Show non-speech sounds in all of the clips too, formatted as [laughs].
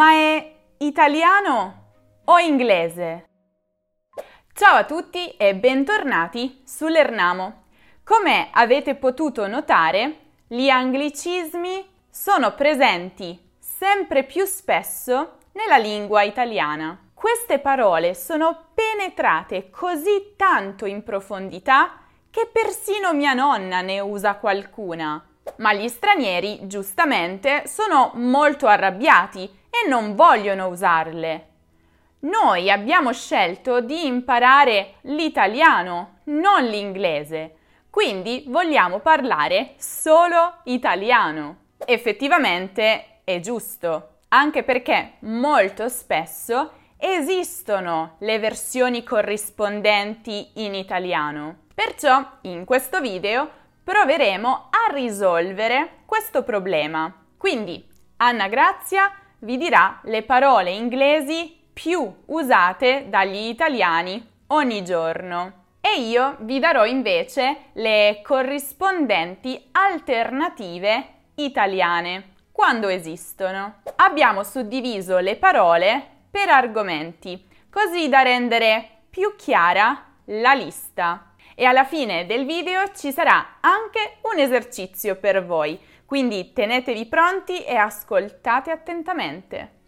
Ma è italiano o inglese? Ciao a tutti e bentornati sull'Ernamo. Come avete potuto notare, gli anglicismi sono presenti sempre più spesso nella lingua italiana. Queste parole sono penetrate così tanto in profondità che persino mia nonna ne usa qualcuna. Ma gli stranieri, giustamente, sono molto arrabbiati e non vogliono usarle. Noi abbiamo scelto di imparare l'italiano, non l'inglese, quindi vogliamo parlare solo italiano. Effettivamente è giusto, anche perché molto spesso esistono le versioni corrispondenti in italiano. Perciò in questo video proveremo a risolvere questo problema. Quindi Anna Grazia vi dirà le parole inglesi più usate dagli italiani ogni giorno. E io vi darò invece le corrispondenti alternative italiane quando esistono. Abbiamo suddiviso le parole per argomenti così da rendere più chiara la lista. E alla fine del video ci sarà anche un esercizio per voi, quindi tenetevi pronti e ascoltate attentamente.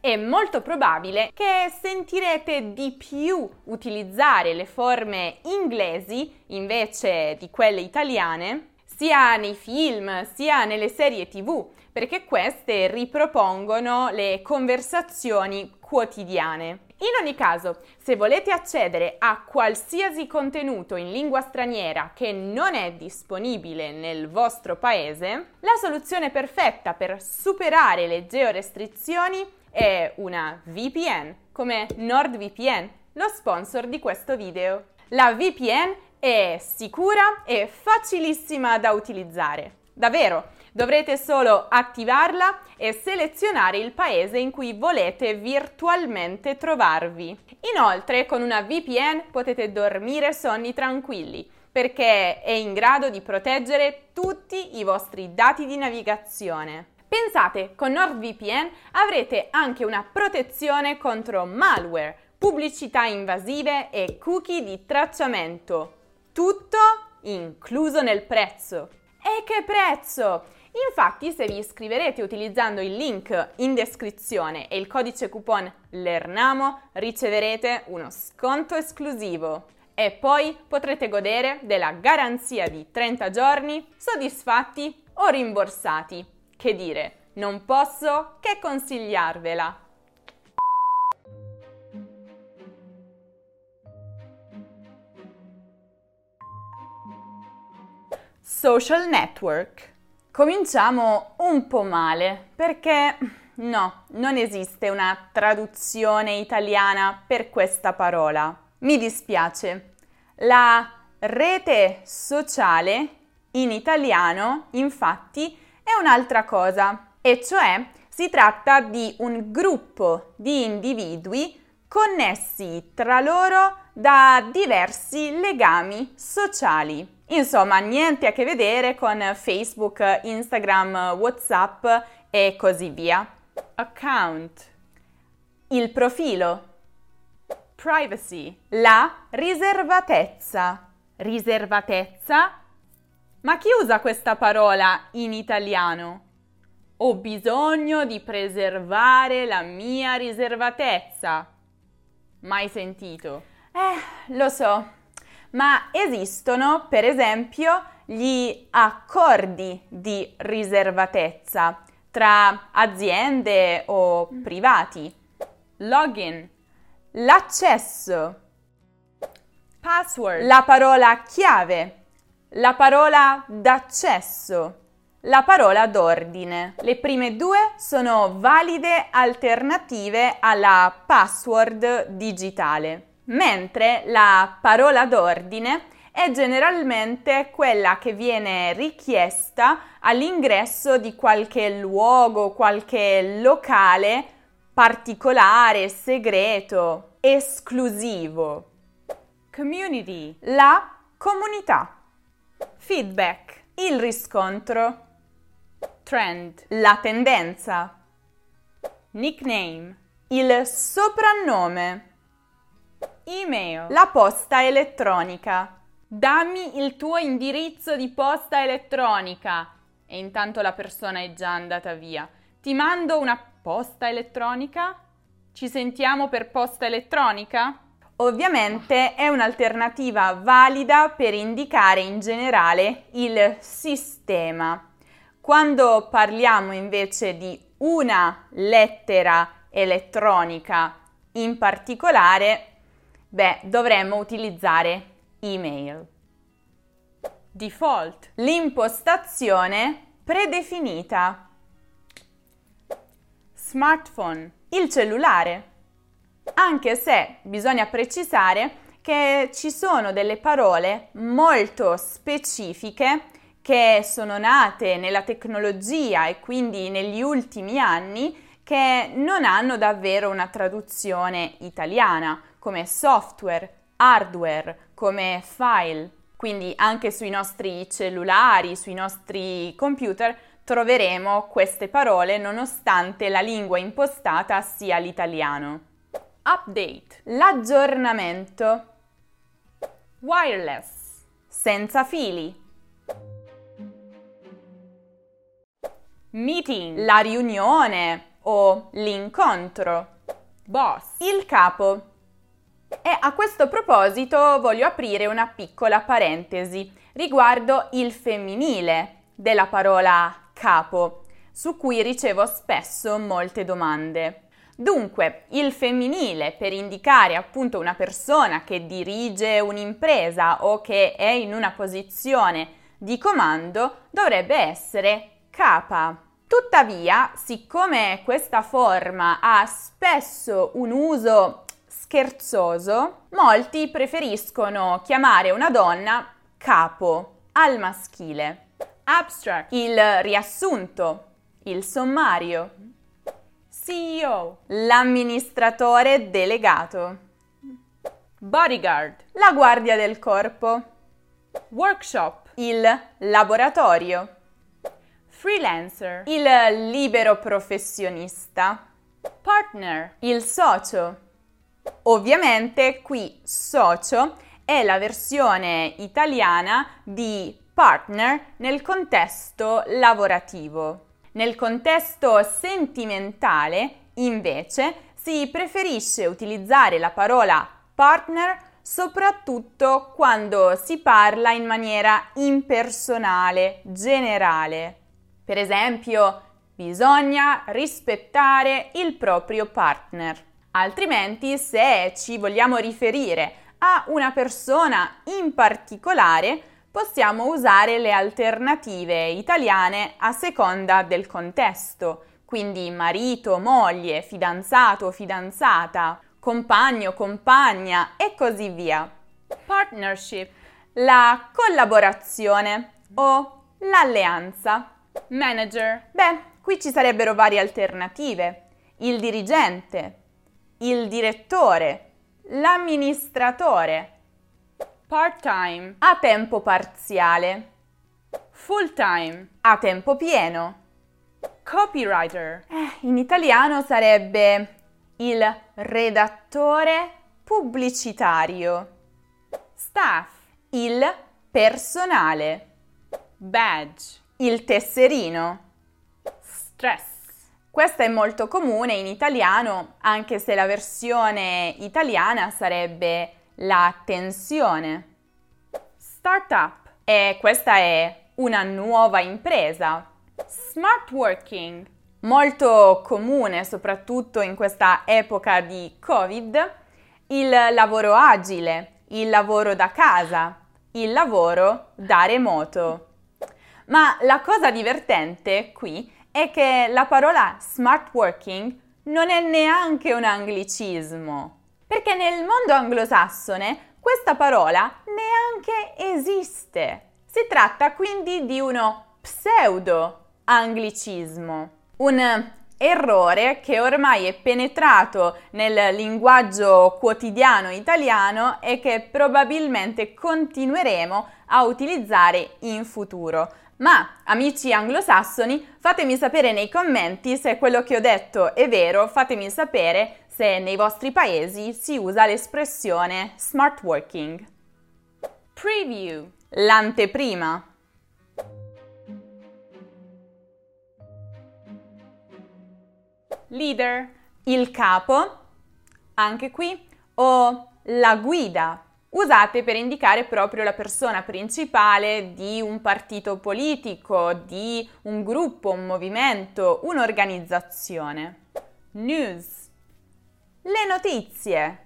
È molto probabile che sentirete di più utilizzare le forme inglesi invece di quelle italiane, sia nei film sia nelle serie tv, perché queste ripropongono le conversazioni quotidiane. In ogni caso, se volete accedere a qualsiasi contenuto in lingua straniera che non è disponibile nel vostro paese, la soluzione perfetta per superare le georestrizioni è una VPN, come NordVPN, lo sponsor di questo video. La VPN è sicura e facilissima da utilizzare. Davvero, Dovrete solo attivarla e selezionare il paese in cui volete virtualmente trovarvi. Inoltre, con una VPN potete dormire sonni tranquilli perché è in grado di proteggere tutti i vostri dati di navigazione. Pensate, con NordVPN avrete anche una protezione contro malware, pubblicità invasive e cookie di tracciamento. Tutto incluso nel prezzo. E che prezzo! Infatti, se vi iscriverete utilizzando il link in descrizione e il codice coupon LERNAMO, riceverete uno sconto esclusivo. E poi potrete godere della garanzia di 30 giorni soddisfatti o rimborsati. Che dire, non posso che consigliarvela. Social network. Cominciamo un po' male perché no, non esiste una traduzione italiana per questa parola. Mi dispiace. La rete sociale in italiano, infatti, è un'altra cosa, e cioè si tratta di un gruppo di individui connessi tra loro da diversi legami sociali. Insomma, niente a che vedere con Facebook, Instagram, WhatsApp e così via. Account. Il profilo. Privacy. La riservatezza. Riservatezza? Ma chi usa questa parola in italiano? Ho bisogno di preservare la mia riservatezza. Mai sentito? Eh, lo so, ma esistono per esempio gli accordi di riservatezza tra aziende o privati. Login, l'accesso, password, la parola chiave, la parola d'accesso, la parola d'ordine. Le prime due sono valide alternative alla password digitale mentre la parola d'ordine è generalmente quella che viene richiesta all'ingresso di qualche luogo, qualche locale particolare, segreto, esclusivo. Community, la comunità. Feedback, il riscontro. Trend, la tendenza. Nickname. Il soprannome. Email. La posta elettronica. Dammi il tuo indirizzo di posta elettronica. E intanto la persona è già andata via. Ti mando una posta elettronica? Ci sentiamo per posta elettronica? Ovviamente è un'alternativa valida per indicare in generale il sistema. Quando parliamo invece di una lettera elettronica in particolare, beh, dovremmo utilizzare email. Default, l'impostazione predefinita. Smartphone, il cellulare anche se bisogna precisare che ci sono delle parole molto specifiche che sono nate nella tecnologia e quindi negli ultimi anni che non hanno davvero una traduzione italiana, come software, hardware, come file. Quindi anche sui nostri cellulari, sui nostri computer troveremo queste parole nonostante la lingua impostata sia l'italiano. Update, l'aggiornamento. Wireless, senza fili. Meeting, la riunione o l'incontro. Boss, il capo. E a questo proposito voglio aprire una piccola parentesi riguardo il femminile della parola capo, su cui ricevo spesso molte domande. Dunque, il femminile per indicare appunto una persona che dirige un'impresa o che è in una posizione di comando dovrebbe essere capa. Tuttavia, siccome questa forma ha spesso un uso scherzoso, molti preferiscono chiamare una donna capo al maschile. Abstract, il riassunto, il sommario. CEO, l'amministratore delegato. Bodyguard, la guardia del corpo. Workshop, il laboratorio. Freelancer, il libero professionista. Partner, il socio. Ovviamente qui socio è la versione italiana di partner nel contesto lavorativo. Nel contesto sentimentale, invece, si preferisce utilizzare la parola partner soprattutto quando si parla in maniera impersonale, generale. Per esempio, bisogna rispettare il proprio partner. Altrimenti, se ci vogliamo riferire a una persona in particolare, possiamo usare le alternative italiane a seconda del contesto, quindi marito, moglie, fidanzato, fidanzata, compagno, compagna e così via. Partnership, la collaborazione o l'alleanza. Manager, beh, qui ci sarebbero varie alternative. Il dirigente, il direttore, l'amministratore, Part-time. A tempo parziale. Full-time. A tempo pieno. Copywriter. Eh, in italiano sarebbe il redattore pubblicitario. Staff. Il personale. Badge. Il tesserino. Stress. Questa è molto comune in italiano, anche se la versione italiana sarebbe la tensione. Startup. E questa è una nuova impresa. Smart working. Molto comune soprattutto in questa epoca di Covid. Il lavoro agile, il lavoro da casa, il lavoro da remoto. Ma la cosa divertente qui è che la parola smart working non è neanche un anglicismo perché nel mondo anglosassone questa parola neanche esiste. Si tratta quindi di uno pseudo anglicismo, un errore che ormai è penetrato nel linguaggio quotidiano italiano e che probabilmente continueremo a utilizzare in futuro. Ma, amici anglosassoni, fatemi sapere nei commenti se quello che ho detto è vero, fatemi sapere se nei vostri paesi si usa l'espressione smart working. Preview, l'anteprima. Leader, il capo, anche qui, o la guida, usate per indicare proprio la persona principale di un partito politico, di un gruppo, un movimento, un'organizzazione. News. Le notizie.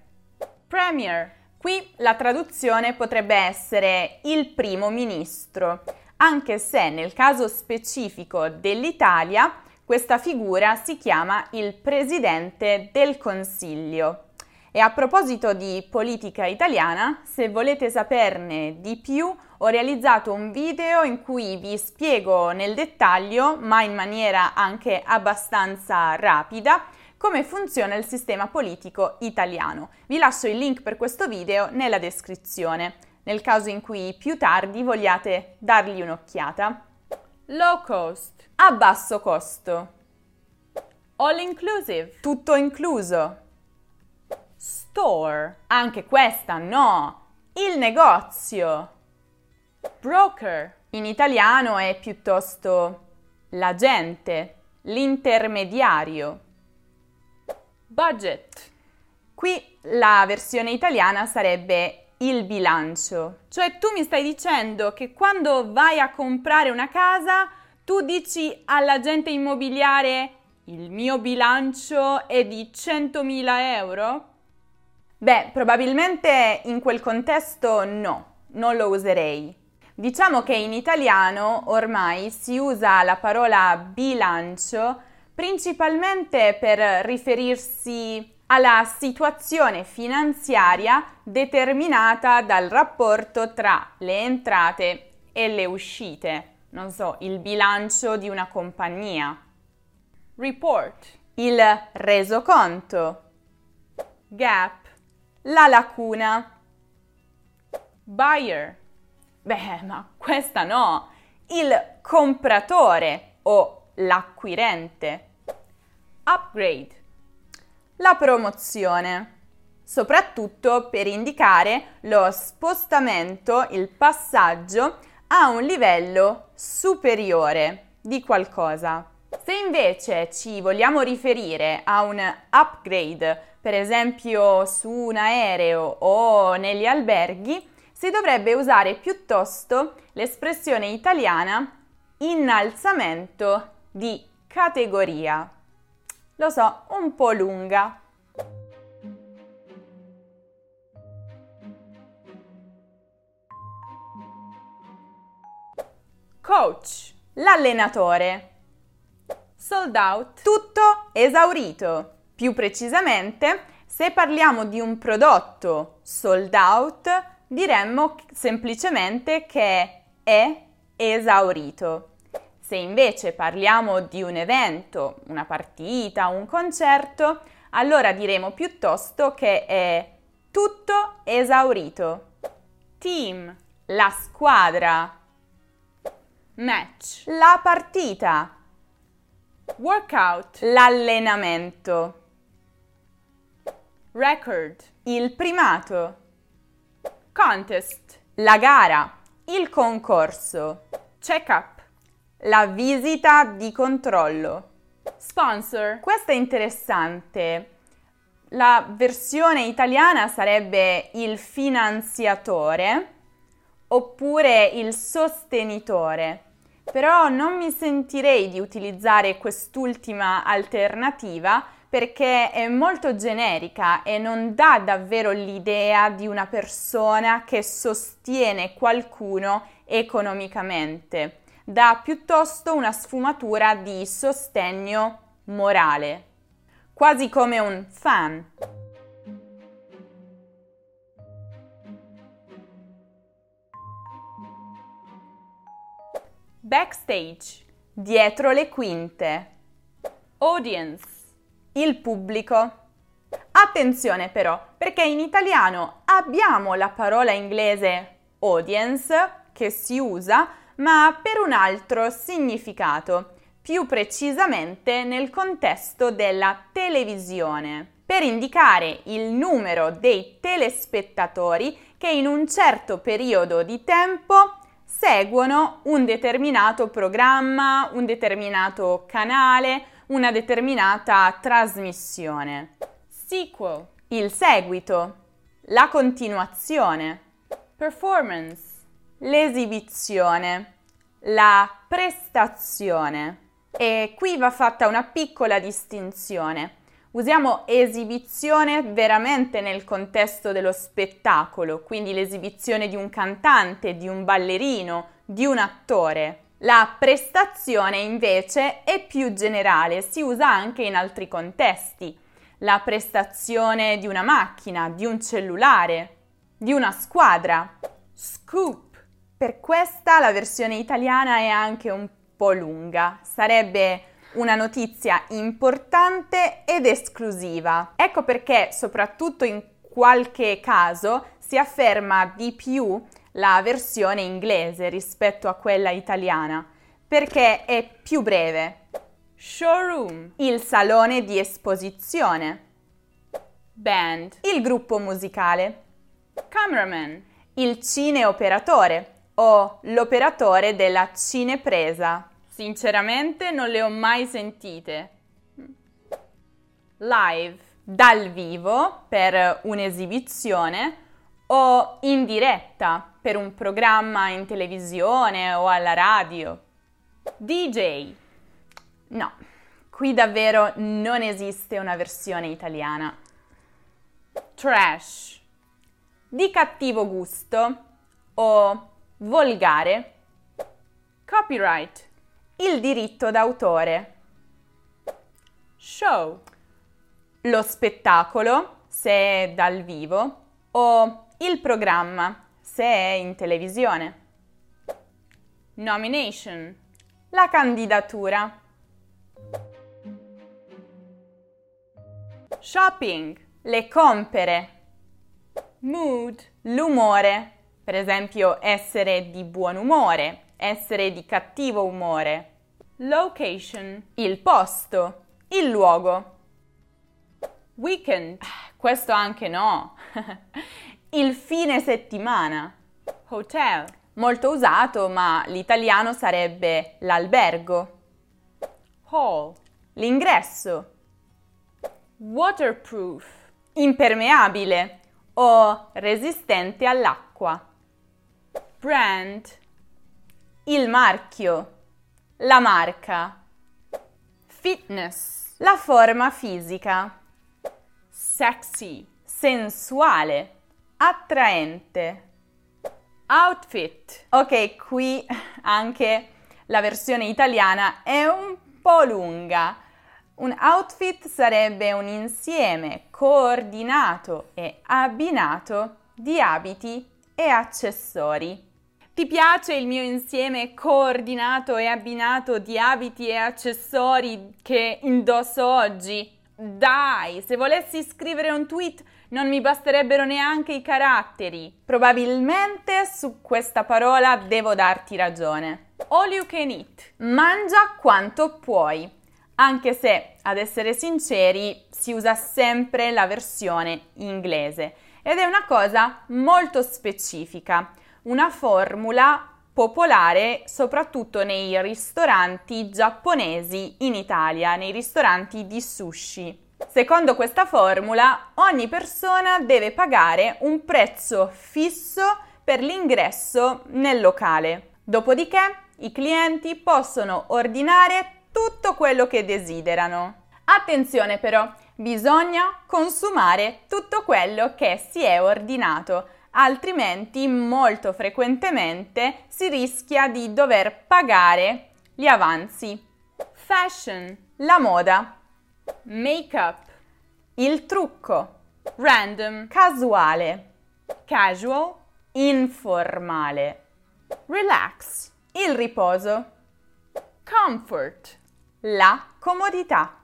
Premier. Qui la traduzione potrebbe essere il primo ministro, anche se nel caso specifico dell'Italia questa figura si chiama il presidente del Consiglio. E a proposito di politica italiana, se volete saperne di più, ho realizzato un video in cui vi spiego nel dettaglio, ma in maniera anche abbastanza rapida, come funziona il sistema politico italiano. Vi lascio il link per questo video nella descrizione, nel caso in cui più tardi vogliate dargli un'occhiata. Low cost, a basso costo. All inclusive, tutto incluso store. Anche questa no. Il negozio. Broker. In italiano è piuttosto l'agente, l'intermediario. Budget. Qui la versione italiana sarebbe il bilancio. Cioè tu mi stai dicendo che quando vai a comprare una casa tu dici all'agente immobiliare il mio bilancio è di 100.000 euro? Beh, probabilmente in quel contesto no, non lo userei. Diciamo che in italiano ormai si usa la parola bilancio principalmente per riferirsi alla situazione finanziaria determinata dal rapporto tra le entrate e le uscite. Non so, il bilancio di una compagnia. Report. Il resoconto. Gap la lacuna. Buyer. Beh, ma questa no. Il compratore o l'acquirente. Upgrade. La promozione. Soprattutto per indicare lo spostamento, il passaggio a un livello superiore di qualcosa. Se invece ci vogliamo riferire a un upgrade per esempio su un aereo o negli alberghi, si dovrebbe usare piuttosto l'espressione italiana innalzamento di categoria. Lo so, un po' lunga. Coach, l'allenatore. Sold out, tutto esaurito. Più precisamente, se parliamo di un prodotto sold out, diremmo semplicemente che è esaurito. Se invece parliamo di un evento, una partita, un concerto, allora diremo piuttosto che è tutto esaurito. Team, la squadra. Match, la partita. Workout, l'allenamento. Record, il primato. Contest, la gara, il concorso. Check-up, la visita di controllo. Sponsor, questo è interessante. La versione italiana sarebbe il finanziatore oppure il sostenitore, però non mi sentirei di utilizzare quest'ultima alternativa perché è molto generica e non dà davvero l'idea di una persona che sostiene qualcuno economicamente, dà piuttosto una sfumatura di sostegno morale, quasi come un fan. Backstage, dietro le quinte. Audience il pubblico. Attenzione però, perché in italiano abbiamo la parola inglese audience che si usa, ma per un altro significato, più precisamente nel contesto della televisione, per indicare il numero dei telespettatori che in un certo periodo di tempo seguono un determinato programma, un determinato canale, una determinata trasmissione. Sequel, il seguito, la continuazione. Performance, l'esibizione, la prestazione. E qui va fatta una piccola distinzione. Usiamo esibizione veramente nel contesto dello spettacolo, quindi l'esibizione di un cantante, di un ballerino, di un attore. La prestazione invece è più generale, si usa anche in altri contesti. La prestazione di una macchina, di un cellulare, di una squadra. Scoop. Per questa la versione italiana è anche un po' lunga. Sarebbe una notizia importante ed esclusiva. Ecco perché, soprattutto in qualche caso, si afferma di più la versione inglese rispetto a quella italiana, perché è più breve. Showroom, il salone di esposizione. Band, il gruppo musicale. Cameraman, il cineoperatore o l'operatore della cinepresa. Sinceramente non le ho mai sentite. Live, dal vivo per un'esibizione o in diretta per un programma in televisione o alla radio. DJ. No, qui davvero non esiste una versione italiana. Trash. Di cattivo gusto o volgare. Copyright il diritto d'autore. Show. Lo spettacolo, se è dal vivo, o il programma, se è in televisione. Nomination. La candidatura. Shopping. Le compere. Mood. L'umore. Per esempio, essere di buon umore, essere di cattivo umore. Location, il posto, il luogo. Weekend, questo anche no. [laughs] il fine settimana. Hotel, molto usato, ma l'italiano sarebbe l'albergo. Hall, l'ingresso. Waterproof, impermeabile o resistente all'acqua. Brand, il marchio, la marca, fitness, la forma fisica, sexy, sensuale, attraente, outfit. Ok, qui anche la versione italiana è un po' lunga. Un outfit sarebbe un insieme coordinato e abbinato di abiti e accessori. Ti piace il mio insieme coordinato e abbinato di abiti e accessori che indosso oggi? Dai, se volessi scrivere un tweet non mi basterebbero neanche i caratteri. Probabilmente su questa parola devo darti ragione. All you can eat. Mangia quanto puoi. Anche se, ad essere sinceri, si usa sempre la versione inglese ed è una cosa molto specifica una formula popolare soprattutto nei ristoranti giapponesi in Italia, nei ristoranti di sushi. Secondo questa formula, ogni persona deve pagare un prezzo fisso per l'ingresso nel locale. Dopodiché i clienti possono ordinare tutto quello che desiderano. Attenzione però, bisogna consumare tutto quello che si è ordinato altrimenti molto frequentemente si rischia di dover pagare gli avanzi. Fashion, la moda. Make-up, il trucco. Random, casuale. Casual, informale. Relax, il riposo. Comfort, la comodità.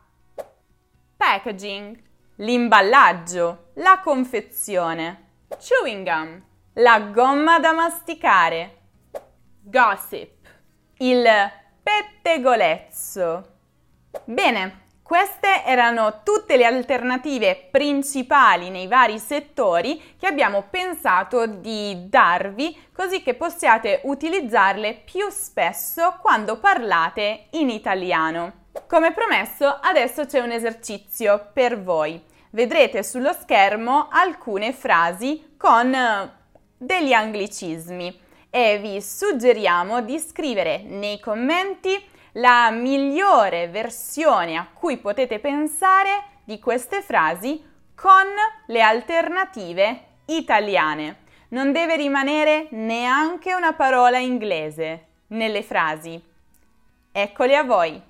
Packaging, l'imballaggio, la confezione. Chewing gum, la gomma da masticare. gossip, il pettegolezzo. Bene, queste erano tutte le alternative principali nei vari settori che abbiamo pensato di darvi così che possiate utilizzarle più spesso quando parlate in italiano. Come promesso, adesso c'è un esercizio per voi. Vedrete sullo schermo alcune frasi con eh, degli anglicismi e vi suggeriamo di scrivere nei commenti la migliore versione a cui potete pensare di queste frasi con le alternative italiane. Non deve rimanere neanche una parola inglese nelle frasi. Eccole a voi.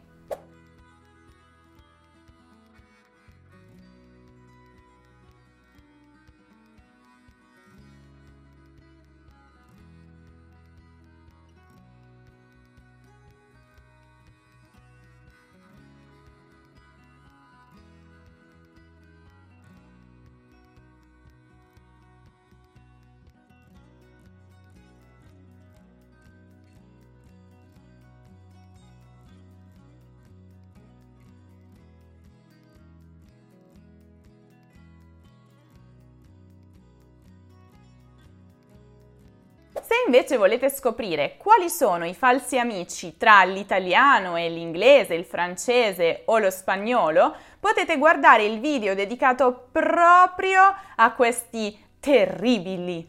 Se invece volete scoprire quali sono i falsi amici tra l'italiano e l'inglese, il francese o lo spagnolo, potete guardare il video dedicato proprio a questi terribili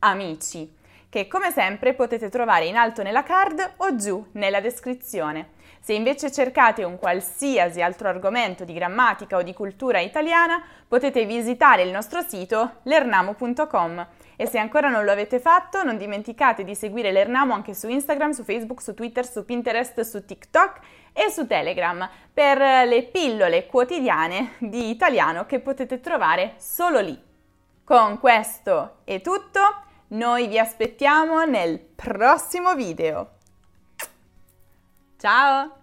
amici, che come sempre potete trovare in alto nella card o giù nella descrizione. Se invece cercate un qualsiasi altro argomento di grammatica o di cultura italiana, potete visitare il nostro sito lernamo.com e se ancora non lo avete fatto, non dimenticate di seguire l'Ernamo anche su Instagram, su Facebook, su Twitter, su Pinterest, su TikTok e su Telegram per le pillole quotidiane di italiano che potete trovare solo lì. Con questo è tutto, noi vi aspettiamo nel prossimo video. Ciao!